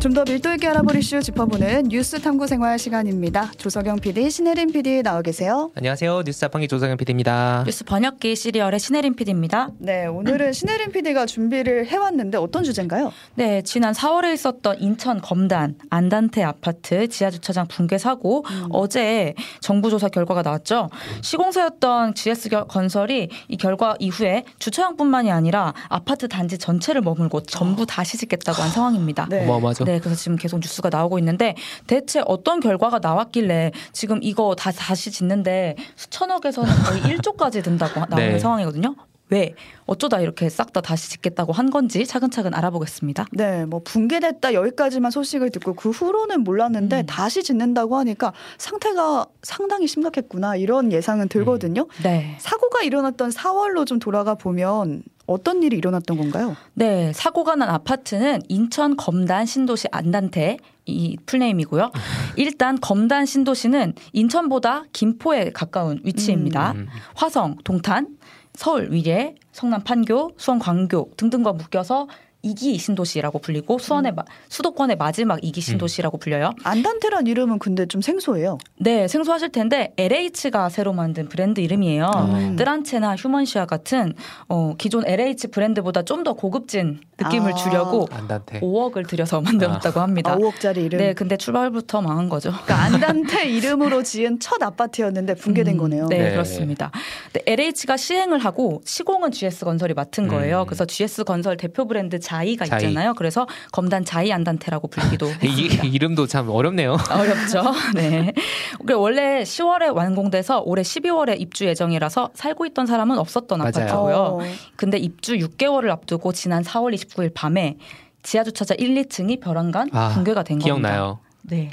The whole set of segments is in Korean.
좀 더 밀도 있게 알아볼 이슈 짚어보는 뉴스 탐구 생활 시간입니다. 조석영 PD, 신혜림 PD 나와 계세요. 안녕하세요. 뉴스 자판기 조석영 PD입니다. 뉴스 번역기 시리얼의 신혜림 PD입니다. 네, 오늘은 신혜림 PD가 준비를 해왔는데 어떤 주제인가요? 네, 지난 4월에 있었던 인천 검단 안단테 아파트 지하주차장 붕괴 사고 음. 어제 정부 조사 결과가 나왔죠. 시공사였던 GS 건설이 이 결과 이후에 주차장뿐만이 아니라 아파트 단지 전체를 머물고 전부 다시 짓겠다고 한 상황입니다. 네. 어마어마하죠. 네, 그래서 지금 계속 뉴스가 나오고 있는데 대체 어떤 결과가 나왔길래 지금 이거 다 다시 짓는데 수천억에서는 거의 1조까지 든다고 나오는 네. 상황이거든요. 왜 어쩌다 이렇게 싹 다 다시 짓겠다고 한 건지 차근차근 알아보겠습니다. 네, 뭐 붕괴됐다 여기까지만 소식을 듣고 그 후로는 몰랐는데 음. 다시 짓는다고 하니까 상태가 상당히 심각했구나 이런 예상은 들거든요. 음. 네. 사고가 일어났던 4월로 좀 돌아가 보면 어떤 일이 일어났던 건가요? 네, 사고가 난 아파트는 인천 검단 신도시 안단태 이 풀네임이고요. 일단 검단 신도시는 인천보다 김포에 가까운 위치입니다. 음. 화성, 동탄, 서울 위례, 성남 판교, 수원 광교 등등과 묶여서 이기 신도시라고 불리고 수원의 음. 수도권의 마지막 이기 신도시라고 음. 불려요. 안단테란 이름은 근데 좀 생소해요. 네, 생소하실 텐데 LH가 새로 만든 브랜드 이름이에요. 음. 뜨란체나 휴먼시아 같은 어, 기존 LH 브랜드보다 좀 더 고급진 느낌을 아. 주려고 안단테. 5억을 들여서 만들었다고 아. 합니다. 아, 5억짜리 이름. 네, 근데 출발부터 망한 거죠. 그러니까 안단테 이름으로 지은 첫 아파트였는데 붕괴된 음, 거네요. 네, 네. 그렇습니다. 네, LH가 시행을 하고 시공은 GS 건설이 맡은 거예요. 음. 그래서 GS 건설 대표 브랜드 자이가 자이. 있잖아요. 그래서 검단 자이 안단테라고 불리기도 했습니다. 이, 이름도 참 어렵네요. 어렵죠. 네. 원래 10월에 완공돼서 올해 12월에 입주 예정이라서 살고 있던 사람은 없었던 맞아요. 아파트고요. 어. 근데 입주 6개월을 앞두고 지난 4월 29일 밤에 지하 주차장 1, 2층이 벼랑간 아, 붕괴가 된 기억나요. 겁니다. 네.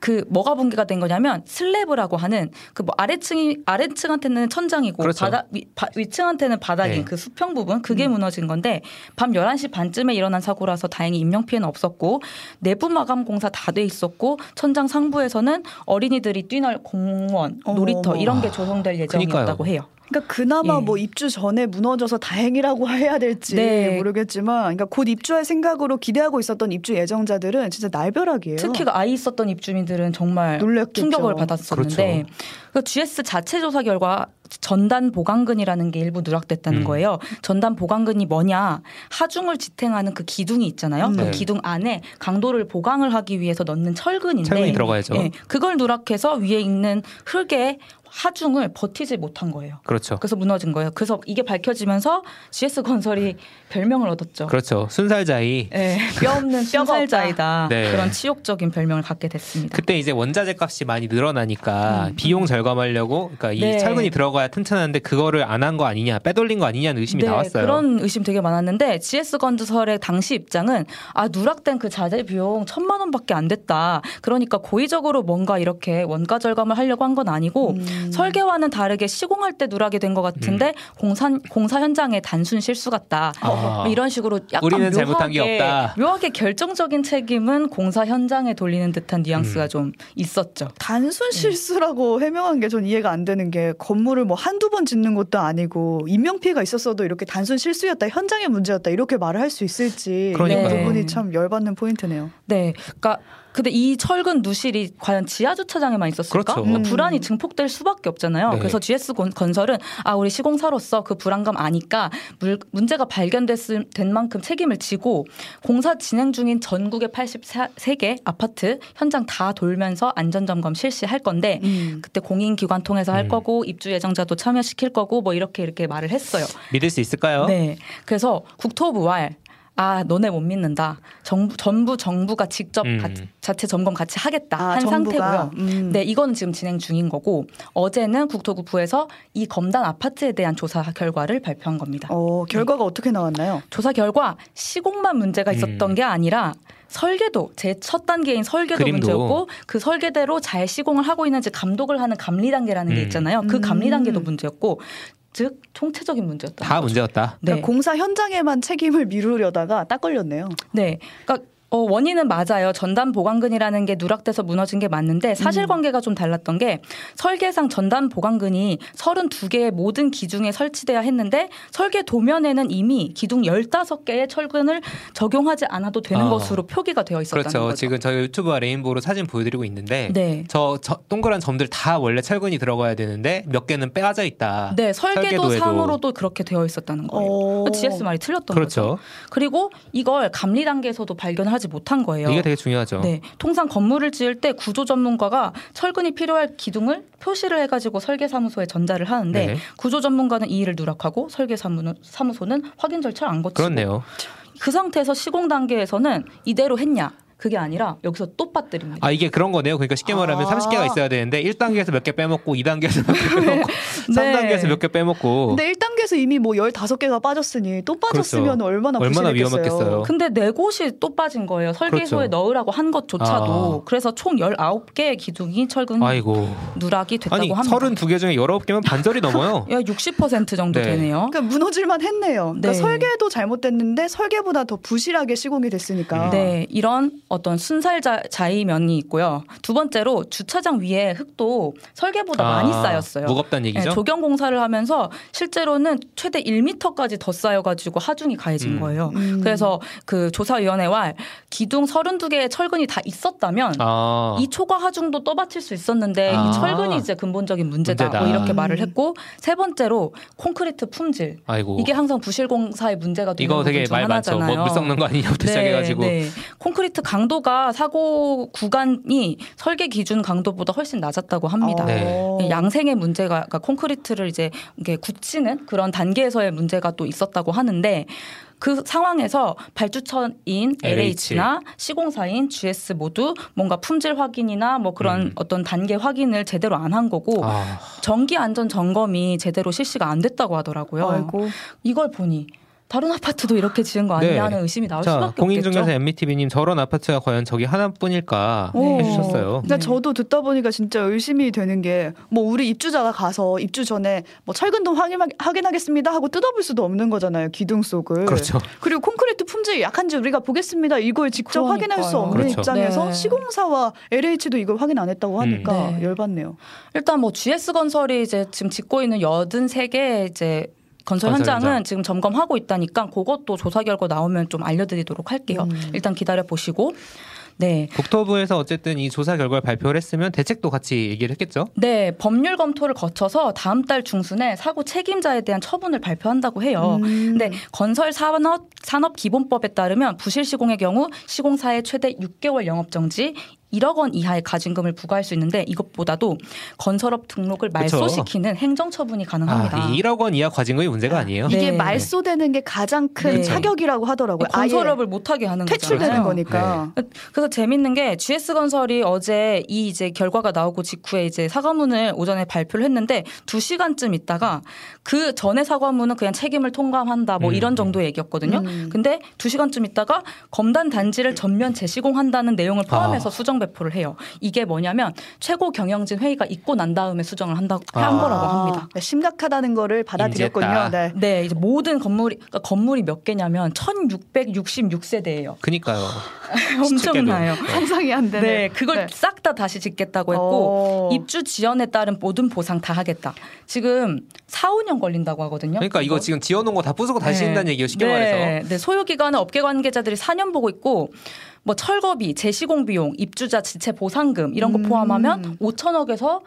그 뭐가 붕괴가 된 거냐면 슬래브라고 하는 그 뭐 아래층이 아래층한테는 천장이고 그렇죠. 바다 위, 바, 위층한테는 바닥인 네. 그 수평 부분 그게 음. 무너진 건데 밤 11시 반쯤에 일어난 사고라서 다행히 인명 피해는 없었고 내부 마감 공사 다 돼 있었고 천장 상부에서는 어린이들이 뛰놀 공원, 놀이터 이런 게 조성될 예정이었다고 해요. 그러니까 그나마 예. 뭐 입주 전에 무너져서 다행이라고 해야 될지 네. 모르겠지만, 그러니까 곧 입주할 생각으로 기대하고 있었던 입주 예정자들은 진짜 날벼락이에요. 특히 그 아이 있었던 입주민들은 정말 놀랬겠죠. 충격을 받았었는데, 그렇죠. 그 GS 자체 조사 결과 전단 보강근이라는 게 일부 누락됐다는 음. 거예요. 전단 보강근이 뭐냐? 하중을 지탱하는 그 기둥이 있잖아요. 음. 그 네. 기둥 안에 강도를 보강을 하기 위해서 넣는 철근인데, 철근이 들어가야죠. 예, 그걸 누락해서 위에 있는 흙에 하중을 버티지 못한 거예요. 그렇죠. 그래서 무너진 거예요. 그래서 이게 밝혀지면서 GS 건설이 별명을 얻었죠. 그렇죠. 순살자이. 네, 뼈 없는 뼈살자이다. 네. 그런 치욕적인 별명을 갖게 됐습니다. 그때 이제 원자재 값이 많이 늘어나니까 음. 비용 절감하려고 그러니까 이 네. 철근이 들어가야 튼튼한데 그거를 안 한 거 아니냐, 빼돌린 거 아니냐는 의심이 네, 나왔어요. 그런 의심 되게 많았는데 GS 건설의 당시 입장은 아 누락된 그 자재 비용 천만 원밖에 안 됐다. 그러니까 고의적으로 뭔가 이렇게 원가 절감을 하려고 한 건 아니고 음. 음. 설계와는 다르게 시공할 때 누락이 된 것 같은데 음. 공사 공사 현장의 단순 실수 같다. 아. 뭐 이런 식으로 약간 우리는 묘하게, 잘못한 게 없다. 묘하게 결정적인 책임은 공사 현장에 돌리는 듯한 뉘앙스가 음. 좀 있었죠. 단순 네. 실수라고 해명한 게 전 이해가 안 되는 게 건물을 뭐 한두 번 짓는 것도 아니고 인명 피해가 있었어도 이렇게 단순 실수였다, 현장의 문제였다 이렇게 말을 할 수 있을지 그러니까요. 그 부분이 참 열받는 포인트네요. 네, 그러니까 근데 이 철근 누실이 과연 지하 주차장에만 있었을까? 그렇죠. 그러니까 불안이 증폭될 수밖에 없잖아요. 네. 그래서 GS 건설은 아 우리 시공사로서 그 불안감 아니까 물, 문제가 발견됐된 만큼 책임을 지고 공사 진행 중인 전국의 83개 아파트 현장 다 돌면서 안전 점검 실시할 건데 음. 그때 공인 기관 통해서 할 음. 거고 입주 예정자도 참여시킬 거고 뭐 이렇게 이렇게 말을 했어요. 믿을 수 있을까요? 네. 그래서 국토부와 아 너네 못 믿는다. 정부 전부 정부가 직접 음. 가, 자체 점검 같이 하겠다 아, 한 정부가? 상태고요. 음. 네, 이거는 지금 진행 중인 거고 어제는 국토부 부에서 이 검단 아파트에 대한 조사 결과를 발표한 겁니다. 어, 결과가 네. 어떻게 나왔나요? 조사 결과 시공만 문제가 있었던 음. 게 아니라 설계도 제 첫 단계인 설계도 그림도. 문제였고 그 설계대로 잘 시공을 하고 있는지 감독을 하는 감리 단계라는 게 음. 있잖아요. 그 감리 단계도 음. 문제였고 즉 총체적인 문제였다. 다 거죠. 문제였다. 네. 그러니까 공사 현장에만 책임을 미루려다가 딱 걸렸네요. 네, 그러니까 어, 원인은 맞아요. 전담 보강근이라는 게 누락돼서 무너진 게 맞는데 사실관계가 음. 좀 달랐던 게 설계상 전담 보강근이 32개의 모든 기둥에 설치돼야 했는데 설계 도면에는 이미 기둥 15개의 철근을 적용하지 않아도 되는 어. 것으로 표기가 되어 있었다는 그렇죠. 거죠. 지금 저희 유튜브와 레인보우로 사진 보여드리고 있는데 네. 저, 저, 동그란 점들 다 원래 철근이 들어가야 되는데 몇 개는 빼앗아 있다. 네, 설계도 상으로도 그렇게 되어 있었다는 거예요. GS 말이 틀렸던 그렇죠. 거죠. 그리고 이걸 감리 단계에서도 발견 을 하지 못한 거예요. 이게 되게 중요하죠. 네, 통상 건물을 지을 때 구조 전문가가 철근이 필요할 기둥을 표시를 해가지고 설계사무소에 전달을 하는데 네. 구조 전문가는 이 일을 누락하고 설계사무소는 확인 절차를 안 거치고 그렇네요. 그 상태에서 시공 단계에서는 이대로 했냐? 그게 아니라 여기서 또 빠뜨립니다. 아 이게 그런 거네요. 그러니까 쉽게 말하면 아~ 30개가 있어야 되는데 1단계에서 몇 개 빼먹고 2단계에서 몇 개 빼먹고 네. 3단계에서 몇 개 빼먹고 근데 1단계 에서 이미 뭐 15개가 빠졌으니 또 빠졌으면 그렇죠. 얼마나 얼마나 위험했겠어요. 근데 네 곳이 또 빠진 거예요. 설계소에 그렇죠. 넣으라고 한 것조차도. 아. 그래서 총 19개의 기둥이 철근 아이고. 누락이 됐다고 아니, 합니다. 32개 중에 19개면 반절이 넘어요. 야, 60% 정도 네. 되네요. 그러니까 무너질만 했네요. 그러니까 네. 설계도 잘못됐는데 설계보다 더 부실하게 시공이 됐으니까. 네, 이런 어떤 순살 자이면이 있고요. 두 번째로 주차장 위에 흙도 설계보다 아, 많이 쌓였어요. 무겁다는 얘기죠. 네, 조경 공사를 하면서 실제로는 최대 1m까지 더 쌓여가지고 하중이 가해진 음. 거예요. 음. 그래서 그 조사위원회와 기둥 32개의 철근이 다 있었다면 아. 이 초과 하중도 떠받칠 수 있었는데 아. 이 철근이 이제 근본적인 문제다. 문제다. 뭐 이렇게 말을 음. 했고 세 번째로 콘크리트 품질. 아이고. 이게 항상 부실공사의 문제가 되는 이거 되게 말 많죠. 뭐물 썩는 거 아니냐부터 네, 시작해가지고 네. 콘크리트 강도가 사고 구간이 설계 기준 강도보다 훨씬 낮았다고 합니다. 네. 양생의 문제가 그러니까 콘크리트를 이제 이게 굳히는 그런 단계에서의 문제가 또 있었다고 하는데 그 상황에서 발주처인 LH나 시공사인 GS 모두 뭔가 품질 확인이나 뭐 그런 음. 어떤 단계 확인을 제대로 안 한 거고 아. 정기 안전 점검이 제대로 실시가 안 됐다고 하더라고요. 아이고. 이걸 보니 다른 아파트도 이렇게 지은 거 아니냐 네. 하는 의심이 나올 자, 수밖에 공인중개사 MBTV님 저런 아파트가 과연 저기 하나뿐일까 오. 해주셨어요. 근데 네. 저도 듣다 보니까 진짜 의심이 되는 게 뭐 우리 입주자가 가서 입주 전에 뭐 확인, 확인하겠습니다 하고 뜯어볼 수도 없는 거잖아요 기둥 속을. 그렇죠. 그리고 콘크리트 품질이 약한지 우리가 보겠습니다. 이걸 직접 그러니까요. 확인할 수 없는 그렇죠. 입장에서 네. 시공사와 LH도 이걸 확인 안 했다고 하니까 음. 네. 열받네요. 일단 뭐 GS 건설이 이제 지금 짓고 있는 83개 이제 건설 현장은 현장. 지금 점검하고 있다니까 그것도 조사 결과 나오면 좀 알려드리도록 할게요. 음. 일단 기다려 보시고. 네. 국토부에서 어쨌든 이 조사 결과를 발표를 했으면 대책도 같이 얘기를 했겠죠? 네. 법률 검토를 거쳐서 다음 달 중순에 사고 책임자에 대한 처분을 발표한다고 해요. 음. 근데 건설 산업 산업 기본법에 따르면 부실 시공의 경우 시공사의 최대 6개월 영업 정지, 1억 원 이하의 가진금을 부과할 수 있는데 이것보다도 건설업 등록을 말소시키는 행정처분이 가능합니다. 아, 1억 원 이하 과징금이 문제가 아니에요? 이게 네. 말소되는 게 가장 큰 네. 차격이라고 하더라고요. 건설업을 못하게 하는 퇴출되는 거니까. 네. 그래서 재밌는 게 GS 건설이 어제 이 이제 결과가 나오고 직후에 이제 사과문을 오전에 발표를 했는데 2 시간쯤 있다가 그 전에 사과문은 그냥 책임을 통감한다 뭐 음. 이런 정도 얘기였거든요. 음. 근데 2 시간쯤 있다가 검단 단지를 전면 재시공한다는 내용을 포함해서 아. 수정 배포를 해요. 이게 뭐냐면 최고 경영진 회의가 있고 난 다음에 수정을 한다 아. 한 거라고 합니다. 네, 심각하다는 거를 받아들였군요. 네. 네, 이제 모든 건물이 그러니까 건물이 몇 개냐면 1666세대예요. 그니까요. 엄청나요. 네. 상상이 안 되네. 네, 그걸 네. 싹다 다시 짓겠다고 했고 오. 어. 입주 지연에 따른 모든 보상 다 하겠다. 지금 4, 5년 걸린다고 하거든요. 그러니까 이거, 지금 지어놓은 거 다 부수고 다시 네. 얘기예요. 쉽게 네. 말해서. 네, 소요 기간은 업계 관계자들이 4년 보고 있고 뭐 철거비, 재시공 비용, 입주자 지체 보상금 이런 거 음. 포함하면 5천억에서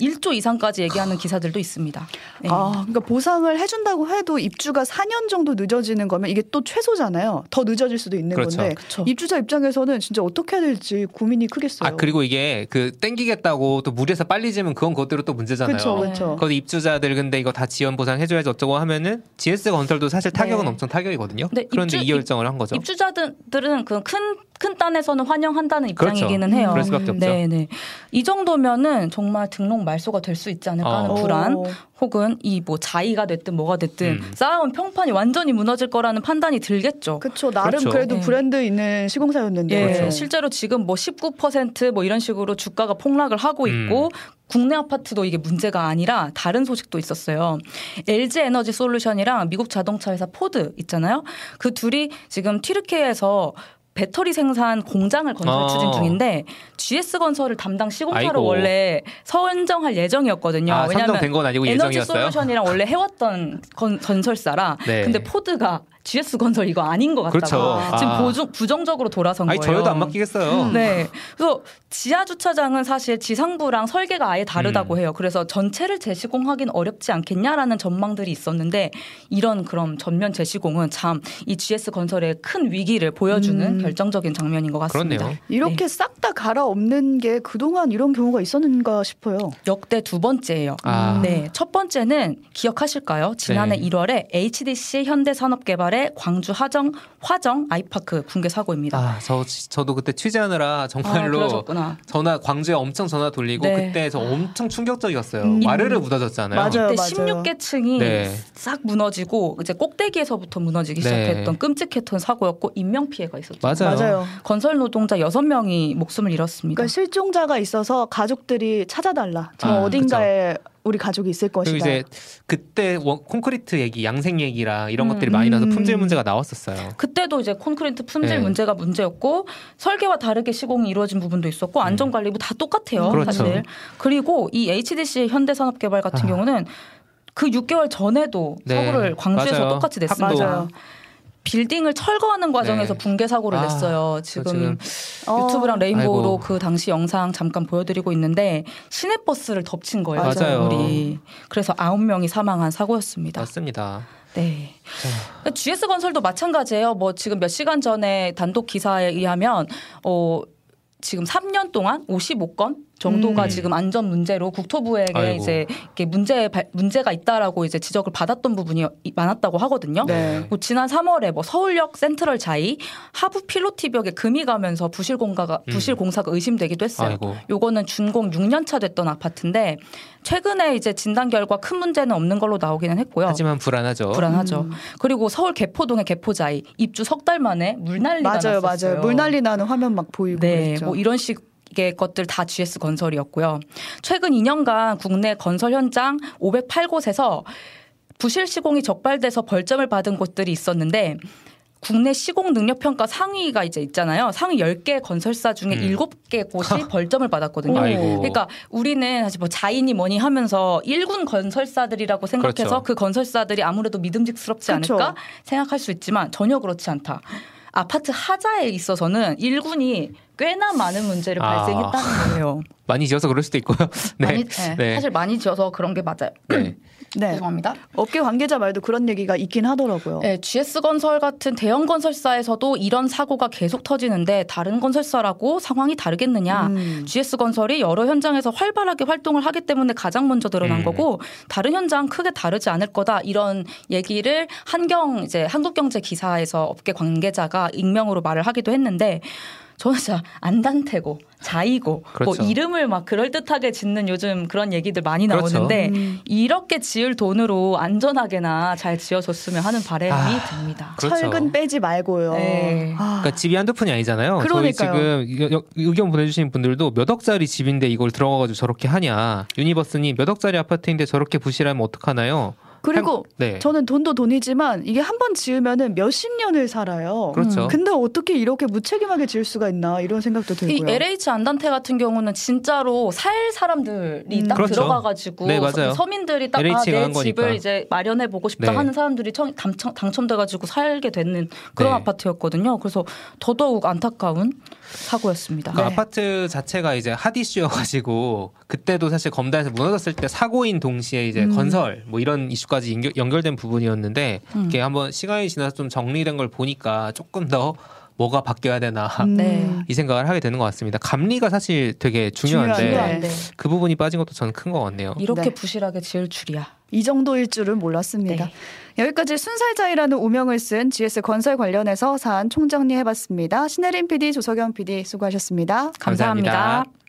1조 이상까지 얘기하는 기사들도 있습니다. 네. 아, 그러니까 보상을 해준다고 해도 입주가 4년 정도 늦어지는 거면 이게 또 최소잖아요. 더 늦어질 수도 있는 그렇죠. 건데 그렇죠. 입주자 입장에서는 진짜 어떻게 해야 될지 고민이 크겠어요. 아 그리고 이게 그 땡기겠다고 또 무리해서 빨리 지면 그건 그것대로 또 문제잖아요. 그렇죠, 그렇죠. 거기 입주자들 근데 이거 다 지연 보상 해줘야지 어쩌고 하면은 GS 건설도 사실 타격은 네. 엄청 타격이거든요. 그런데 입주, 이 결정을 한 거죠. 입주자들은 그 큰큰 딴에서는 환영한다는 입장이기는 그렇죠. 해요. 그럴 수밖에 없죠. 네, 네. 이 정도면은 정말 등록 말소가 될 수 있지 않을까 하는 어. 불안, 혹은 이 뭐 자의가 됐든 뭐가 됐든 음. 쌓아온 평판이 완전히 무너질 거라는 판단이 들겠죠. 그렇죠. 나름 그렇죠. 그래도 네. 브랜드 있는 시공사였는데. 네. 그렇죠. 실제로 지금 뭐 19%뭐 이런 식으로 주가가 폭락을 하고 음. 있고 음. 국내 아파트도 이게 문제가 아니라 다른 소식도 있었어요. LG 에너지 솔루션이랑 미국 자동차 회사 포드 있잖아요. 그 둘이 지금 튀르키예에서 배터리 생산 공장을 건설 어. 추진 중인데 GS 건설을 담당 시공사로 아이고. 원래 선정할 예정이었거든요. 아, 왜냐하면 에너지 예정이었어요? 솔루션이랑 원래 해왔던 건, 건설사라. 네. 근데 포드가 GS 건설 이거 아닌 것 같다고 그렇죠. 지금 아. 보중, 부정적으로 돌아선 아니, 거예요. 저희도 안 맡기겠어요. 네. 그래서 지하 주차장은 사실 지상부랑 설계가 아예 다르다고 음. 해요. 그래서 전체를 재시공하기는 어렵지 않겠냐라는 전망들이 있었는데 이런 그럼 전면 재시공은 참 이 GS 건설의 큰 위기를 보여주는 음. 결정적인 장면인 것 같습니다. 그렇네요. 이렇게 네. 싹다 갈아엎는 게 그동안 이런 경우가 있었는가 싶어요. 역대 두 번째예요. 아. 네. 첫 번째는 기억하실까요? 지난해 네. 1월에 HDC 현대산업개발 의 광주 하정 화정 아이파크 붕괴 사고입니다. 아, 저 저도 그때 취재하느라 정말로 아, 전화 광주에 엄청 전화 돌리고 네. 그때 저 엄청 충격적이었어요. 음. 와르르 묻어졌잖아요. 맞아요, 그때 16개 층이 네. 싹 무너지고 이제 꼭대기에서부터 무너지기 네. 시작했던 끔찍했던 사고였고 인명 피해가 있었죠. 맞아요. 맞아요. 건설 노동자 6명이 목숨을 잃었습니다. 그러니까 실종자가 있어서 가족들이 찾아달라. 저 아, 어딘가에 그쵸. 우리 가족이 있을 것이다. 이제 그때 콘크리트 얘기, 양생 얘기라 이런 음. 것들이 많이 나서 품질 문제가 나왔었어요. 그때도 이제 콘크리트 품질 네. 문제가 문제였고 설계와 다르게 시공이 이루어진 부분도 있었고 음. 안전 관리부 다 똑같아요, 그렇죠. 사실. 그리고 이 HDC 현대산업개발 같은 아. 경우는 그 6개월 전에도 네. 서구를 광주에서 맞아요. 똑같이 냈습니다. 빌딩을 철거하는 과정에서 네. 붕괴 사고를 아, 냈어요. 지금, 지금. 유튜브랑 레인보우로 아이고. 그 당시 영상 잠깐 보여드리고 있는데 시내버스를 덮친 거예요. 맞아요. 우리 그래서 아홉 명이 사망한 사고였습니다. 맞습니다. 네. 자. GS 건설도 마찬가지예요. 뭐 지금 몇 시간 전에 단독 기사에 의하면 어 지금 3년 동안 55건 정도가 음. 지금 안전 문제로 국토부에게 아이고. 이제 이렇게 문제 문제가 있다라고 이제 지적을 받았던 부분이 많았다고 하거든요. 네. 뭐 지난 3월에 뭐 서울역 센트럴 자이 하부 필로티벽에 금이 가면서 부실 공가가 음. 부실 공사가 의심되기도 했어요. 아이고. 요거는 준공 6년 차 됐던 아파트인데 최근에 이제 진단 결과 큰 문제는 없는 걸로 나오기는 했고요. 하지만 불안하죠. 불안하죠. 음. 그리고 서울 개포동의 개포자이 입주 석 달 만에 물난리가 맞아요, 났었어요. 맞아요. 물난리 나는 화면 막 보이고 네, 그랬죠. 뭐 이런 식 의 것들 다 GS 건설이었고요. 최근 2년간 국내 건설 현장 508곳에서 부실 시공이 적발돼서 벌점을 받은 곳들이 있었는데 국내 시공 능력 평가 상위가 이제 있잖아요. 상위 10개 건설사 중에 음. 7개 곳이 벌점을 받았거든요. 아이고. 그러니까 우리는 사실 뭐 자인이 뭐니 하면서 1군 건설사들이라고 생각해서 그렇죠. 그 건설사들이 아무래도 믿음직스럽지 그렇죠. 않을까 생각할 수 있지만 전혀 그렇지 않다. 아파트 하자에 있어서는 1군이 꽤나 많은 문제를 아. 발생했다는 거예요. 많이 지어서 그럴 수도 있고요. 네. 많이, 네. 네. 사실 많이 지어서 그런 게 맞아요. 네. 네. 죄송합니다. 업계 관계자 말도 그런 얘기가 있긴 하더라고요. 네, GS 건설 같은 대형 건설사에서도 이런 사고가 계속 터지는데 다른 건설사라고 상황이 다르겠느냐? 음. GS 건설이 여러 현장에서 활발하게 활동을 하기 때문에 가장 먼저 드러난 음. 거고 다른 현장 크게 다르지 않을 거다 이런 얘기를 한경 이제 한국경제 기사에서 업계 관계자가 익명으로 말을 하기도 했는데 저는 진짜 안단테고 자이고 뭐 그렇죠. 뭐 이름을 막 그럴듯하게 짓는 요즘 그런 얘기들 많이 그렇죠. 나오는데 그렇죠. 음. 이렇게 지을 돈으로 안전하게나 잘 지어줬으면 하는 바람이 아, 듭니다. 그렇죠. 철근 빼지 말고요. 네. 아. 그러니까 집이 한두 푼이 아니잖아요. 그러니까요. 저희 지금 의견 보내주신 분들도 몇 억짜리 집인데 이걸 들어가가지고 저렇게 하냐. 유니버스님 몇 억짜리 아파트인데 저렇게 부실하면 어떡하나요? 그리고 네. 저는 돈도 돈이지만 이게 한 번 지으면은 몇십 년을 살아요. 그렇죠. 음. 근데 어떻게 이렇게 무책임하게 지을 수가 있나 이런 생각도 들고요. 이 LH 안단테 같은 경우는 진짜로 살 사람들이 음. 딱 그렇죠. 들어가가지고 네, 서민들이 딱 아, 내 집을 이제 마련해 보고 싶다 네. 하는 사람들이 당첨, 당첨돼가지고 살게 되는 그런 네. 아파트였거든요. 그래서 더더욱 안타까운 사고였습니다. 그 아파트 자체가 이제 핫 이슈여가지고 그때도 사실 검단에서 무너졌을 때 사고인 동시에 이제 음. 건설 뭐 이런 이슈가 까지 연결, 된 부분이었는데 음. 이게 한번 시간이 지나서 좀 정리된 걸 보니까 조금 더 뭐가 바뀌어야 되나 음. 네. 이 생각을 하게 되는 것 같습니다. 감리가 사실 되게 중요한데, 중요한데. 그 부분이 빠진 것도 저는 큰 것 같네요. 이렇게 네. 부실하게 지을 줄이야. 이 정도일 줄은 몰랐습니다. 네. 여기까지 순살자이라는 오명을 쓴 GS 건설 관련해서 사안 총정리해봤습니다. 신혜림 PD, 조석영 PD 수고하셨습니다 감사합니다. 감사합니다.